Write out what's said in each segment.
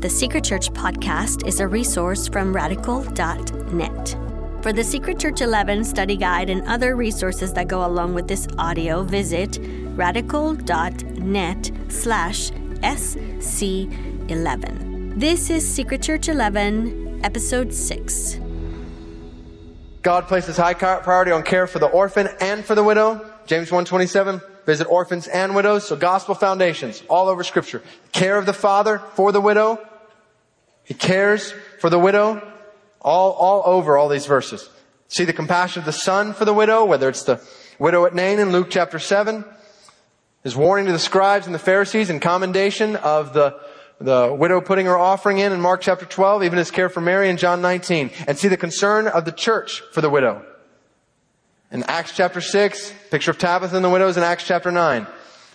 The Secret Church podcast is a resource from radical.net. For the Secret Church 11 study guide and other resources that go along with this audio, visit radical.net slash SC11. This is Secret Church 11, Episode 6. God places high priority on care for the orphan and for the widow. James 127, visit orphans and widows. So gospel foundations all over scripture. Care of the father for the widow. He cares for the widow all, all over all these verses. See the compassion of the son for the widow, whether it's the widow at Nain in Luke chapter 7, his warning to the scribes and the Pharisees and commendation of the the widow putting her offering in in Mark chapter 12, even his care for Mary in John 19, and see the concern of the church for the widow. In Acts chapter 6, picture of Tabitha and the widows in Acts chapter 9.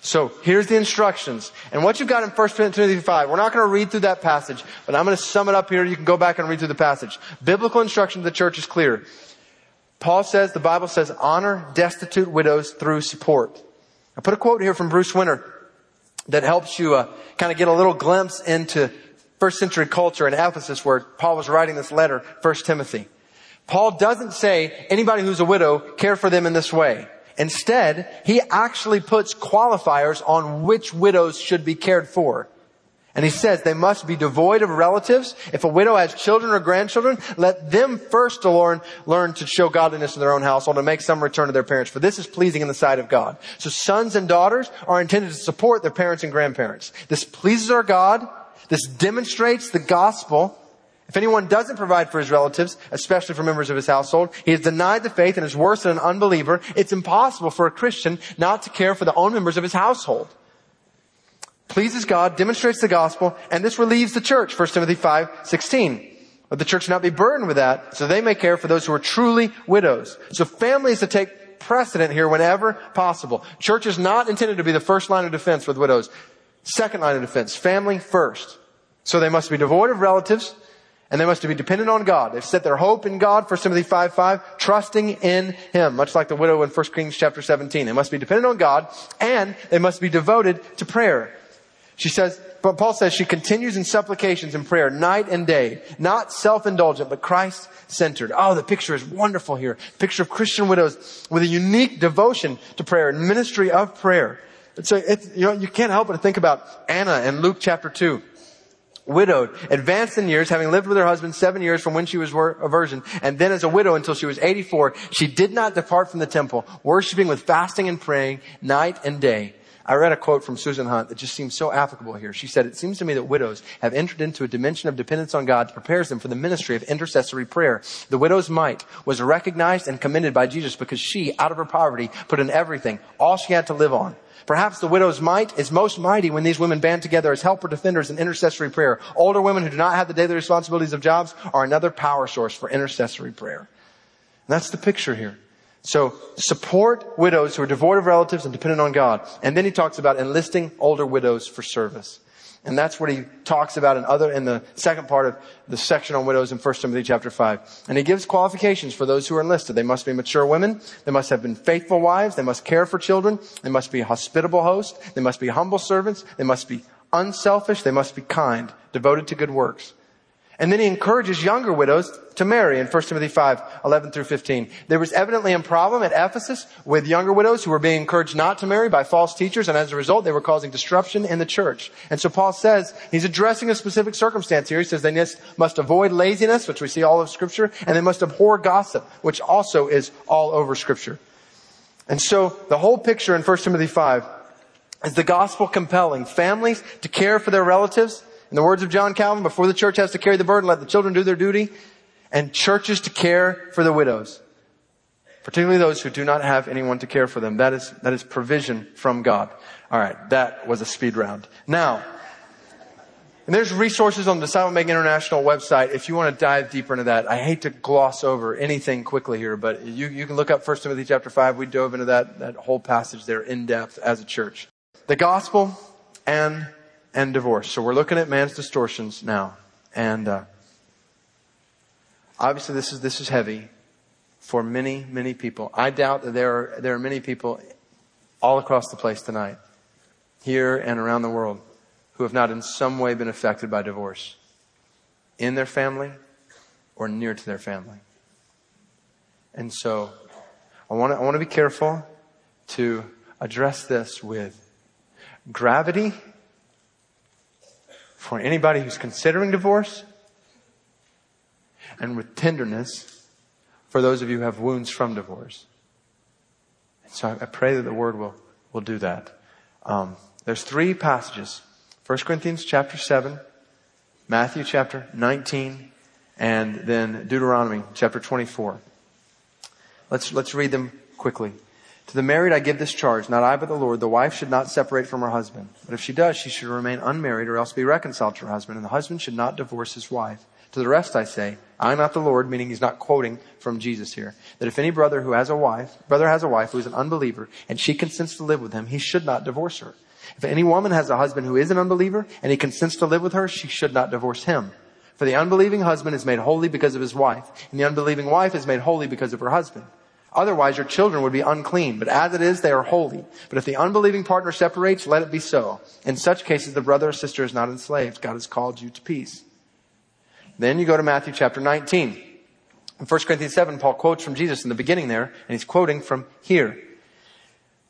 So here's the instructions. And what you've got in 1 Timothy 5, we're not going to read through that passage, but I'm going to sum it up here. You can go back and read through the passage. Biblical instruction to the church is clear. Paul says, the Bible says, honor destitute widows through support. I put a quote here from Bruce Winter that helps you uh, kind of get a little glimpse into first century culture in Ephesus where Paul was writing this letter, 1 Timothy. Paul doesn't say anybody who's a widow, care for them in this way. Instead, he actually puts qualifiers on which widows should be cared for. And he says they must be devoid of relatives. If a widow has children or grandchildren, let them first learn, learn to show godliness in their own household and make some return to their parents, for this is pleasing in the sight of God. So sons and daughters are intended to support their parents and grandparents. This pleases our God. This demonstrates the gospel. If anyone doesn't provide for his relatives, especially for members of his household, he has denied the faith and is worse than an unbeliever. It's impossible for a Christian not to care for the own members of his household pleases God, demonstrates the gospel, and this relieves the church, 1 Timothy 5, 16. Let the church not be burdened with that, so they may care for those who are truly widows. So family is to take precedent here whenever possible. Church is not intended to be the first line of defense with widows. Second line of defense, family first. So they must be devoid of relatives, and they must be dependent on God. They've set their hope in God, 1 Timothy 5, 5, trusting in Him, much like the widow in 1 Kings chapter 17. They must be dependent on God, and they must be devoted to prayer. She says, but Paul says she continues in supplications and prayer night and day, not self-indulgent, but Christ-centered. Oh, the picture is wonderful here. Picture of Christian widows with a unique devotion to prayer and ministry of prayer. So you know, you can't help but think about Anna in Luke chapter 2 widowed, advanced in years, having lived with her husband seven years from when she was a virgin, and then as a widow until she was 84, she did not depart from the temple, worshiping with fasting and praying night and day. I read a quote from Susan Hunt that just seems so applicable here. She said, It seems to me that widows have entered into a dimension of dependence on God that prepares them for the ministry of intercessory prayer. The widow's mite was recognized and commended by Jesus because she, out of her poverty, put in everything, all she had to live on. Perhaps the widow's might is most mighty when these women band together as helper defenders in intercessory prayer. Older women who do not have the daily responsibilities of jobs are another power source for intercessory prayer. And that's the picture here. So support widows who are devoid of relatives and dependent on God. And then he talks about enlisting older widows for service. And that's what he talks about in other, in the second part of the section on widows in 1 Timothy chapter 5. And he gives qualifications for those who are enlisted. They must be mature women. They must have been faithful wives. They must care for children. They must be hospitable hosts. They must be humble servants. They must be unselfish. They must be kind, devoted to good works. And then he encourages younger widows to marry in 1 Timothy 5, 11 through 15. There was evidently a problem at Ephesus with younger widows who were being encouraged not to marry by false teachers, and as a result, they were causing disruption in the church. And so Paul says, he's addressing a specific circumstance here. He says they must avoid laziness, which we see all of scripture, and they must abhor gossip, which also is all over scripture. And so the whole picture in 1 Timothy 5 is the gospel compelling families to care for their relatives, in the words of John Calvin, before the church has to carry the burden, let the children do their duty, and churches to care for the widows. Particularly those who do not have anyone to care for them. That is, that is provision from God. Alright, that was a speed round. Now, and there's resources on the Disciple Making International website if you want to dive deeper into that. I hate to gloss over anything quickly here, but you, you can look up 1 Timothy chapter 5. We dove into that, that whole passage there in depth as a church. The gospel and and divorce. So we're looking at man's distortions now. And uh, obviously this is, this is heavy for many, many people. I doubt that there are, there are many people all across the place tonight, here and around the world, who have not in some way been affected by divorce in their family or near to their family. And so I want to, I want to be careful to address this with gravity for anybody who's considering divorce and with tenderness for those of you who have wounds from divorce. And so I, pray that the word will, will do that. Um, there's three passages. 1 Corinthians chapter 7, Matthew chapter 19, and then Deuteronomy chapter 24. Let's, let's read them quickly. To the married I give this charge, not I but the Lord. The wife should not separate from her husband. But if she does, she should remain unmarried or else be reconciled to her husband. And the husband should not divorce his wife. To the rest I say, I am not the Lord, meaning he's not quoting from Jesus here, that if any brother who has a wife, brother has a wife who is an unbeliever, and she consents to live with him, he should not divorce her. If any woman has a husband who is an unbeliever, and he consents to live with her, she should not divorce him. For the unbelieving husband is made holy because of his wife, and the unbelieving wife is made holy because of her husband. Otherwise, your children would be unclean, but as it is, they are holy. But if the unbelieving partner separates, let it be so. In such cases, the brother or sister is not enslaved. God has called you to peace. Then you go to Matthew chapter 19. In 1 Corinthians 7, Paul quotes from Jesus in the beginning there, and he's quoting from here.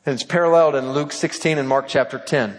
And it's paralleled in Luke 16 and Mark chapter 10.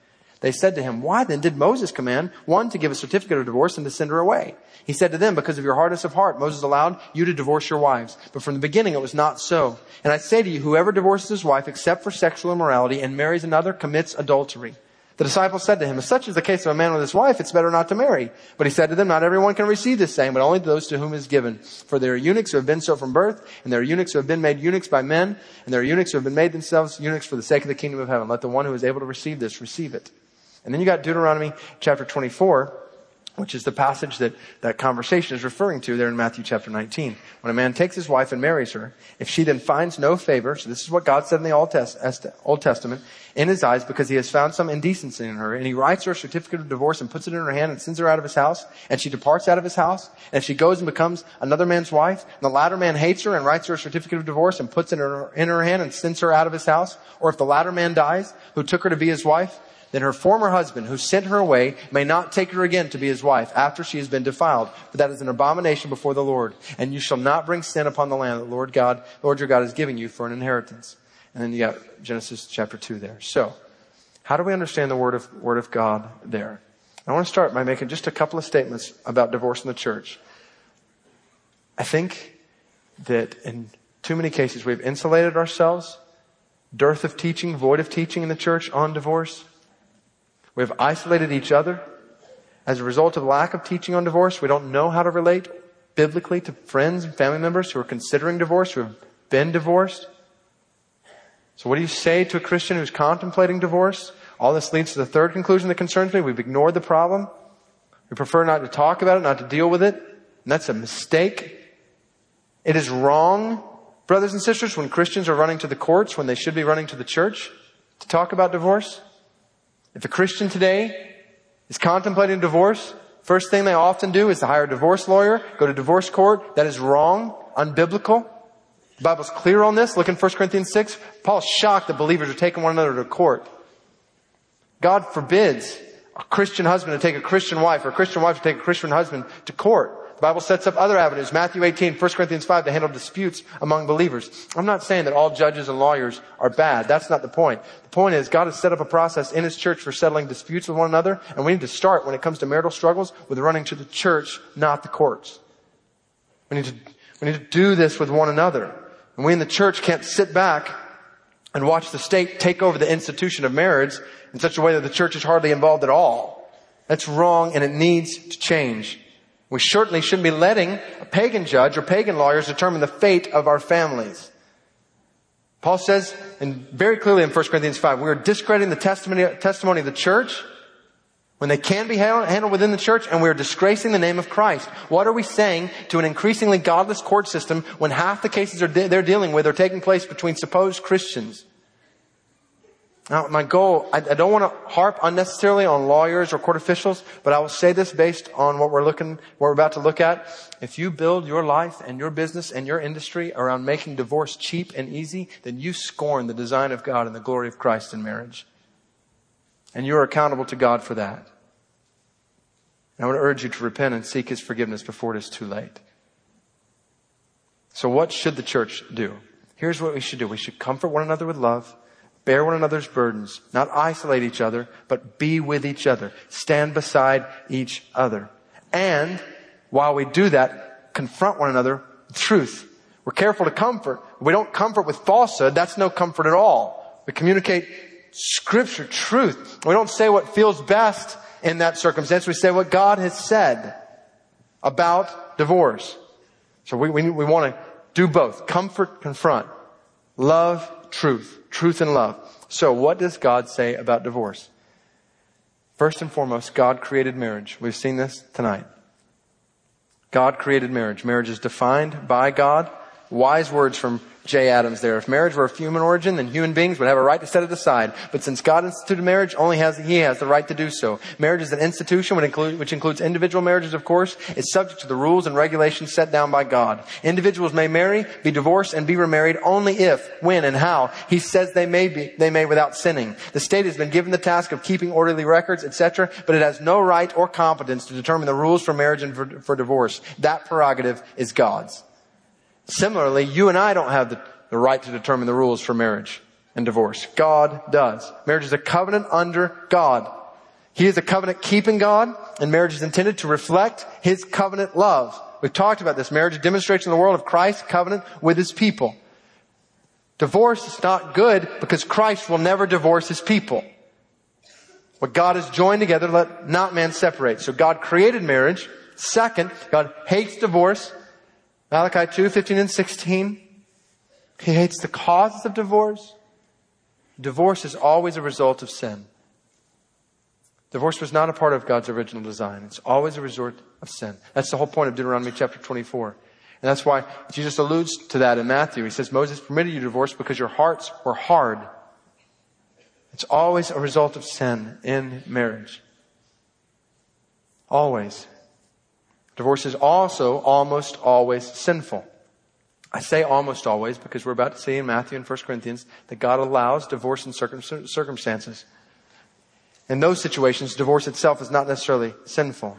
They said to him, Why then did Moses command one to give a certificate of divorce and to send her away? He said to them, Because of your hardness of heart, Moses allowed you to divorce your wives. But from the beginning it was not so. And I say to you, whoever divorces his wife except for sexual immorality and marries another commits adultery. The disciples said to him, If such is the case of a man with his wife, it's better not to marry. But he said to them, Not everyone can receive this saying, but only those to whom it is given. For there are eunuchs who have been so from birth, and there are eunuchs who have been made eunuchs by men, and there are eunuchs who have been made themselves eunuchs for the sake of the kingdom of heaven. Let the one who is able to receive this receive it. And then you got Deuteronomy chapter 24, which is the passage that that conversation is referring to there in Matthew chapter 19. When a man takes his wife and marries her, if she then finds no favor, so this is what God said in the Old, Testament, in his eyes because he has found some indecency in her, and he writes her a certificate of divorce and puts it in her hand and sends her out of his house, and she departs out of his house, and she goes and becomes another man's wife, and the latter man hates her and writes her a certificate of divorce and puts it in her, in her hand and sends her out of his house, or if the latter man dies, who took her to be his wife, then her former husband who sent her away may not take her again to be his wife after she has been defiled. For that is an abomination before the Lord. And you shall not bring sin upon the land that the Lord God, Lord your God is giving you for an inheritance. And then you got Genesis chapter 2 there. So, how do we understand the word of, word of God there? I want to start by making just a couple of statements about divorce in the church. I think that in too many cases we've insulated ourselves, dearth of teaching, void of teaching in the church on divorce. We have isolated each other. As a result of lack of teaching on divorce, we don't know how to relate biblically to friends and family members who are considering divorce, who have been divorced. So what do you say to a Christian who's contemplating divorce? All this leads to the third conclusion that concerns me. We've ignored the problem. We prefer not to talk about it, not to deal with it. And that's a mistake. It is wrong, brothers and sisters, when Christians are running to the courts when they should be running to the church to talk about divorce. If a Christian today is contemplating divorce, first thing they often do is to hire a divorce lawyer, go to divorce court. That is wrong, unbiblical. The Bible's clear on this. Look in 1 Corinthians 6. Paul's shocked that believers are taking one another to court. God forbids a Christian husband to take a Christian wife or a Christian wife to take a Christian husband to court. The Bible sets up other avenues. Matthew 18, 1 Corinthians 5 to handle disputes among believers. I'm not saying that all judges and lawyers are bad. That's not the point. The point is God has set up a process in His church for settling disputes with one another, and we need to start when it comes to marital struggles with running to the church, not the courts. We need to, we need to do this with one another. And we in the church can't sit back and watch the state take over the institution of marriage in such a way that the church is hardly involved at all. That's wrong and it needs to change. We certainly shouldn't be letting a pagan judge or pagan lawyers determine the fate of our families. Paul says, and very clearly in 1 Corinthians 5, we are discrediting the testimony, testimony of the church when they can be handled within the church, and we are disgracing the name of Christ. What are we saying to an increasingly godless court system when half the cases de- they're dealing with are taking place between supposed Christians? Now, my goal, I, I don't want to harp unnecessarily on lawyers or court officials, but I will say this based on what we're looking, what we're about to look at. If you build your life and your business and your industry around making divorce cheap and easy, then you scorn the design of God and the glory of Christ in marriage. And you are accountable to God for that. And I would urge you to repent and seek His forgiveness before it is too late. So what should the church do? Here's what we should do. We should comfort one another with love Bear one another's burdens, not isolate each other, but be with each other. Stand beside each other. And while we do that, confront one another with truth. We're careful to comfort. We don't comfort with falsehood. That's no comfort at all. We communicate scripture, truth. We don't say what feels best in that circumstance. We say what God has said about divorce. So we, we, we want to do both. Comfort, confront. Love, truth. Truth and love. So what does God say about divorce? First and foremost, God created marriage. We've seen this tonight. God created marriage. Marriage is defined by God. Wise words from Jay Adams there. If marriage were of human origin, then human beings would have a right to set it aside. But since God instituted marriage, only has, He has the right to do so. Marriage is an institution which, include, which includes individual marriages, of course. It's subject to the rules and regulations set down by God. Individuals may marry, be divorced, and be remarried only if, when, and how He says they may be, they may without sinning. The state has been given the task of keeping orderly records, etc., but it has no right or competence to determine the rules for marriage and for, for divorce. That prerogative is God's. Similarly, you and I don't have the, the right to determine the rules for marriage and divorce. God does. Marriage is a covenant under God. He is a covenant keeping God, and marriage is intended to reflect His covenant love. We've talked about this. Marriage demonstrates in the world of Christ's covenant with His people. Divorce is not good because Christ will never divorce His people. What God has joined together, let not man separate. So God created marriage. Second, God hates divorce. Malachi 2, 15 and 16. He hates the causes of divorce. Divorce is always a result of sin. Divorce was not a part of God's original design. It's always a result of sin. That's the whole point of Deuteronomy chapter 24. And that's why Jesus alludes to that in Matthew. He says, Moses permitted you divorce because your hearts were hard. It's always a result of sin in marriage. Always. Divorce is also almost always sinful. I say almost always because we're about to see in Matthew and 1 Corinthians that God allows divorce in circumstances. In those situations, divorce itself is not necessarily sinful,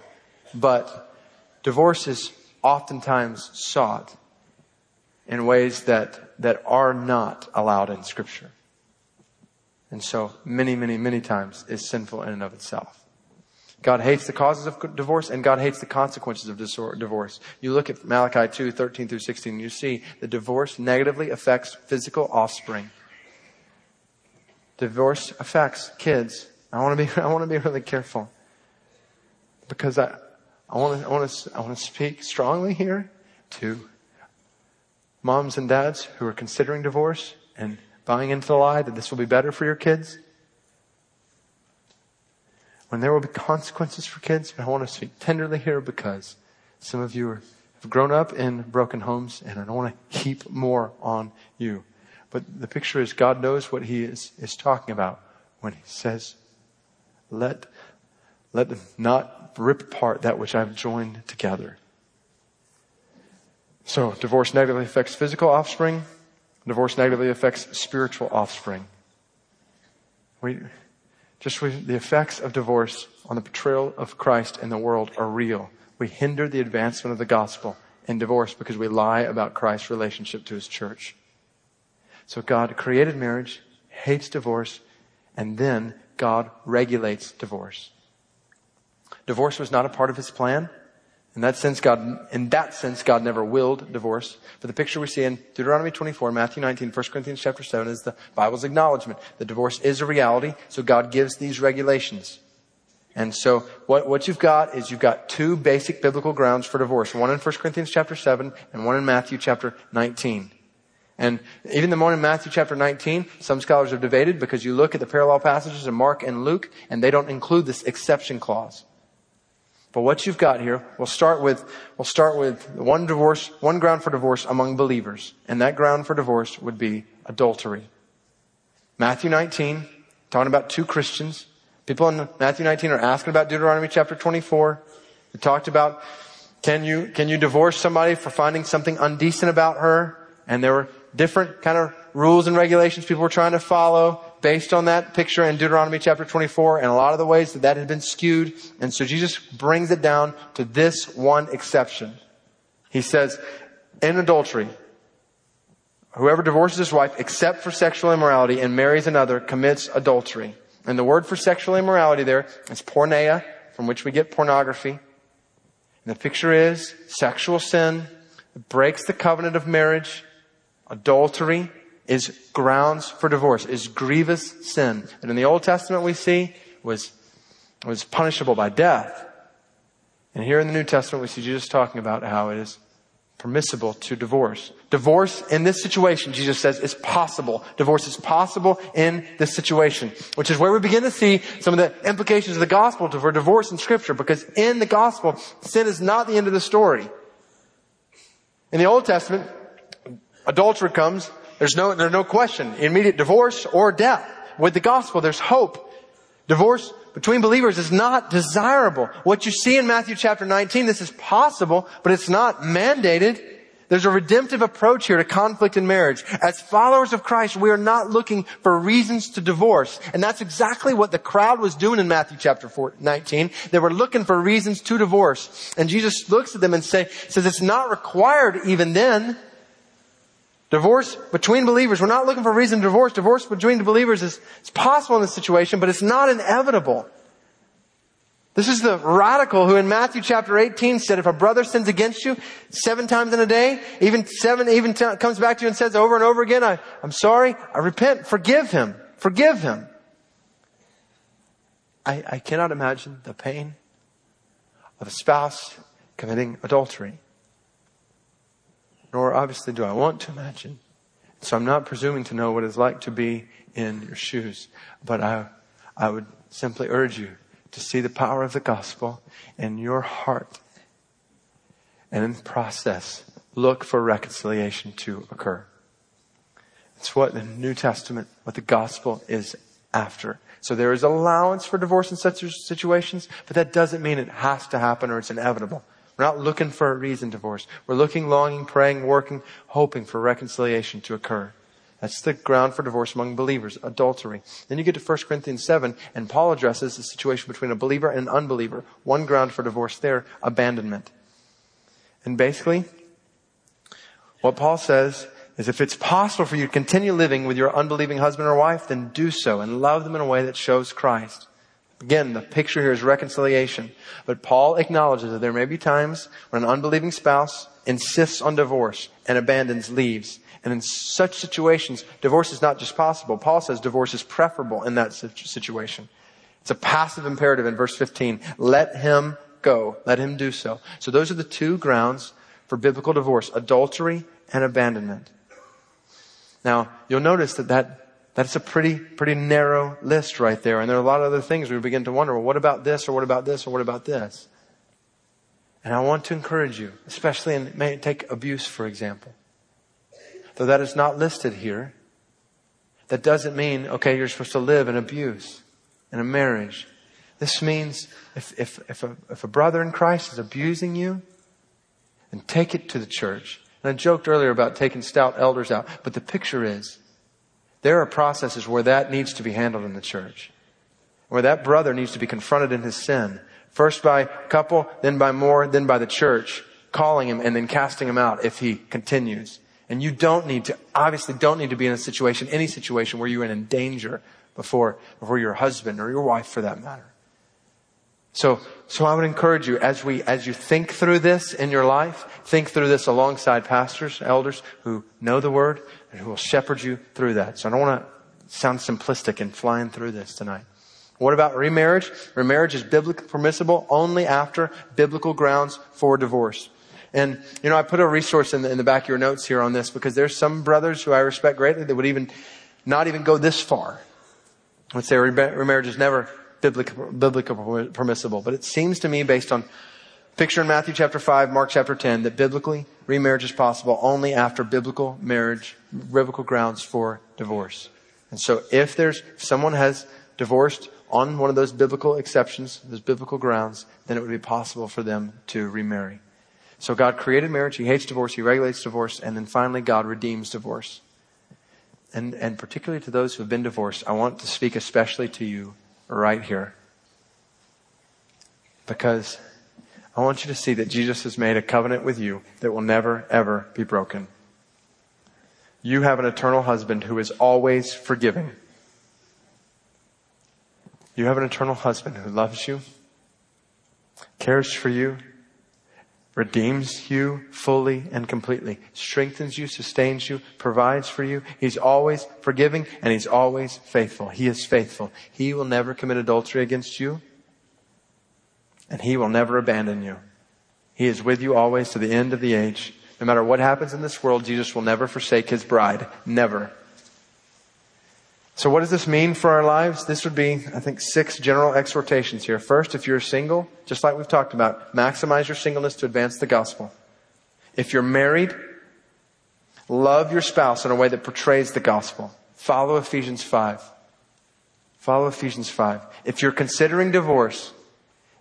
but divorce is oftentimes sought in ways that, that are not allowed in Scripture. And so, many, many, many times is sinful in and of itself. God hates the causes of divorce and God hates the consequences of divorce. You look at Malachi 2, 13 through 16, you see that divorce negatively affects physical offspring. Divorce affects kids. I want to be, I want to be really careful because I, I want to, I want to, I want to speak strongly here to moms and dads who are considering divorce and buying into the lie that this will be better for your kids when there will be consequences for kids. But I want to speak tenderly here because some of you are, have grown up in broken homes, and I don't want to heap more on you. But the picture is God knows what He is, is talking about when He says, let, let them not rip apart that which I've joined together. So, divorce negatively affects physical offspring. Divorce negatively affects spiritual offspring. We, just the effects of divorce on the portrayal of Christ in the world are real. We hinder the advancement of the gospel in divorce because we lie about Christ's relationship to his church. So God created marriage, hates divorce, and then God regulates divorce. Divorce was not a part of his plan. In that sense, God, in that sense, God never willed divorce. But the picture we see in Deuteronomy 24, Matthew 19, 1 Corinthians chapter 7 is the Bible's acknowledgement that divorce is a reality. So God gives these regulations. And so what, what you've got is you've got two basic biblical grounds for divorce. One in 1 Corinthians chapter 7 and one in Matthew chapter 19. And even the one in Matthew chapter 19, some scholars have debated because you look at the parallel passages in Mark and Luke and they don't include this exception clause. But what you've got here, we'll start with, we'll start with one divorce, one ground for divorce among believers. And that ground for divorce would be adultery. Matthew 19, talking about two Christians. People in Matthew 19 are asking about Deuteronomy chapter 24. We talked about can you, can you divorce somebody for finding something undecent about her? And there were different kind of rules and regulations people were trying to follow based on that picture in Deuteronomy chapter 24 and a lot of the ways that that had been skewed. And so Jesus brings it down to this one exception. He says, in adultery, whoever divorces his wife except for sexual immorality and marries another commits adultery. And the word for sexual immorality there is porneia, from which we get pornography. And the picture is sexual sin breaks the covenant of marriage, adultery is grounds for divorce, is grievous sin. And in the Old Testament we see was, was punishable by death. And here in the New Testament we see Jesus talking about how it is permissible to divorce. Divorce in this situation, Jesus says, is possible. Divorce is possible in this situation, which is where we begin to see some of the implications of the gospel for divorce in scripture, because in the gospel, sin is not the end of the story. In the Old Testament, adultery comes, there's no, there's no question, immediate divorce or death. With the gospel, there's hope. Divorce between believers is not desirable. What you see in Matthew chapter 19, this is possible, but it's not mandated. There's a redemptive approach here to conflict in marriage. As followers of Christ, we are not looking for reasons to divorce. And that's exactly what the crowd was doing in Matthew chapter 19. They were looking for reasons to divorce. And Jesus looks at them and say, says it's not required even then. Divorce between believers, we're not looking for a reason to divorce. Divorce between the believers is it's possible in this situation, but it's not inevitable. This is the radical who in Matthew chapter 18 said, if a brother sins against you seven times in a day, even seven, even t- comes back to you and says over and over again, I, I'm sorry, I repent, forgive him, forgive him. I, I cannot imagine the pain of a spouse committing adultery nor obviously do I want to imagine. So I'm not presuming to know what it's like to be in your shoes, but I, I would simply urge you to see the power of the gospel in your heart and in process look for reconciliation to occur. It's what the New Testament, what the gospel is after. So there is allowance for divorce in such situations, but that doesn't mean it has to happen or it's inevitable. We're not looking for a reason divorce. We're looking, longing, praying, working, hoping for reconciliation to occur. That's the ground for divorce among believers, adultery. Then you get to 1 Corinthians 7, and Paul addresses the situation between a believer and an unbeliever. One ground for divorce there, abandonment. And basically, what Paul says is if it's possible for you to continue living with your unbelieving husband or wife, then do so and love them in a way that shows Christ. Again, the picture here is reconciliation. But Paul acknowledges that there may be times when an unbelieving spouse insists on divorce and abandons, leaves. And in such situations, divorce is not just possible. Paul says divorce is preferable in that situation. It's a passive imperative in verse 15. Let him go. Let him do so. So those are the two grounds for biblical divorce, adultery and abandonment. Now, you'll notice that that that's a pretty, pretty narrow list right there. And there are a lot of other things we begin to wonder, well, what about this or what about this or what about this? And I want to encourage you, especially in, may take abuse, for example. Though that is not listed here, that doesn't mean, okay, you're supposed to live in abuse in a marriage. This means if, if, if, a, if a brother in Christ is abusing you, then take it to the church. And I joked earlier about taking stout elders out, but the picture is there are processes where that needs to be handled in the church. Where that brother needs to be confronted in his sin. First by a couple, then by more, then by the church, calling him and then casting him out if he continues. And you don't need to, obviously don't need to be in a situation, any situation where you're in danger before, before your husband or your wife for that matter. So, so I would encourage you as we, as you think through this in your life, think through this alongside pastors, elders who know the word, and who will shepherd you through that. So I don't want to sound simplistic in flying through this tonight. What about remarriage? Remarriage is biblically permissible only after biblical grounds for divorce. And, you know, I put a resource in the, in the back of your notes here on this because there's some brothers who I respect greatly that would even not even go this far. Let's say remarriage is never biblical, biblical permissible. But it seems to me based on picture in Matthew chapter 5, Mark chapter 10, that biblically remarriage is possible only after biblical marriage, biblical grounds for divorce. And so if there's, someone has divorced on one of those biblical exceptions, those biblical grounds, then it would be possible for them to remarry. So God created marriage. He hates divorce. He regulates divorce. And then finally, God redeems divorce. And, and particularly to those who have been divorced, I want to speak especially to you right here. Because I want you to see that Jesus has made a covenant with you that will never, ever be broken. You have an eternal husband who is always forgiving. You have an eternal husband who loves you, cares for you, redeems you fully and completely, strengthens you, sustains you, provides for you. He's always forgiving and he's always faithful. He is faithful. He will never commit adultery against you and he will never abandon you. He is with you always to the end of the age. No matter what happens in this world, Jesus will never forsake his bride. Never. So what does this mean for our lives? This would be, I think, six general exhortations here. First, if you're single, just like we've talked about, maximize your singleness to advance the gospel. If you're married, love your spouse in a way that portrays the gospel. Follow Ephesians 5. Follow Ephesians 5. If you're considering divorce,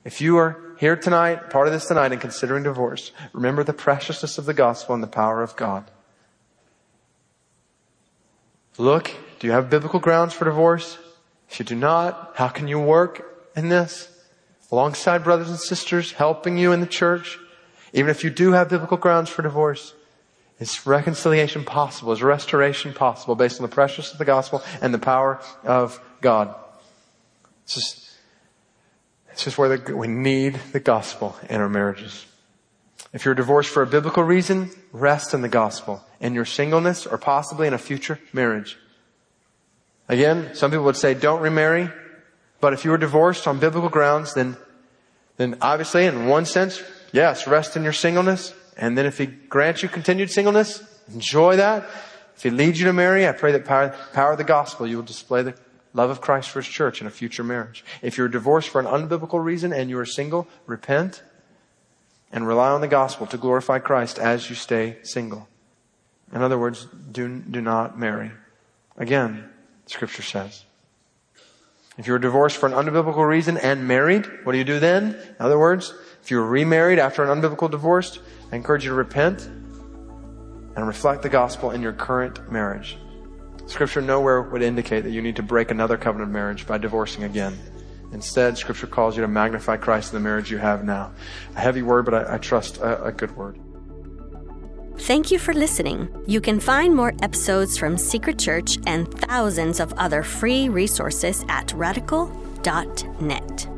if you are here tonight, part of this tonight, and considering divorce, remember the preciousness of the gospel and the power of God. Look do you have biblical grounds for divorce? If you do not, how can you work in this? Alongside brothers and sisters, helping you in the church? Even if you do have biblical grounds for divorce, is reconciliation possible? Is restoration possible based on the preciousness of the gospel and the power of God? It's just, it's just where the, we need the gospel in our marriages. If you're divorced for a biblical reason, rest in the gospel in your singleness or possibly in a future marriage. Again, some people would say don't remarry, but if you were divorced on biblical grounds, then, then obviously in one sense, yes, rest in your singleness. And then if he grants you continued singleness, enjoy that. If he leads you to marry, I pray that power, power of the gospel, you will display the love of Christ for his church in a future marriage. If you're divorced for an unbiblical reason and you are single, repent and rely on the gospel to glorify Christ as you stay single. In other words, do, do not marry. Again, Scripture says. If you're divorced for an unbiblical reason and married, what do you do then? In other words, if you're remarried after an unbiblical divorce, I encourage you to repent and reflect the gospel in your current marriage. Scripture nowhere would indicate that you need to break another covenant marriage by divorcing again. Instead, Scripture calls you to magnify Christ in the marriage you have now. A heavy word, but I, I trust a, a good word. Thank you for listening. You can find more episodes from Secret Church and thousands of other free resources at radical.net.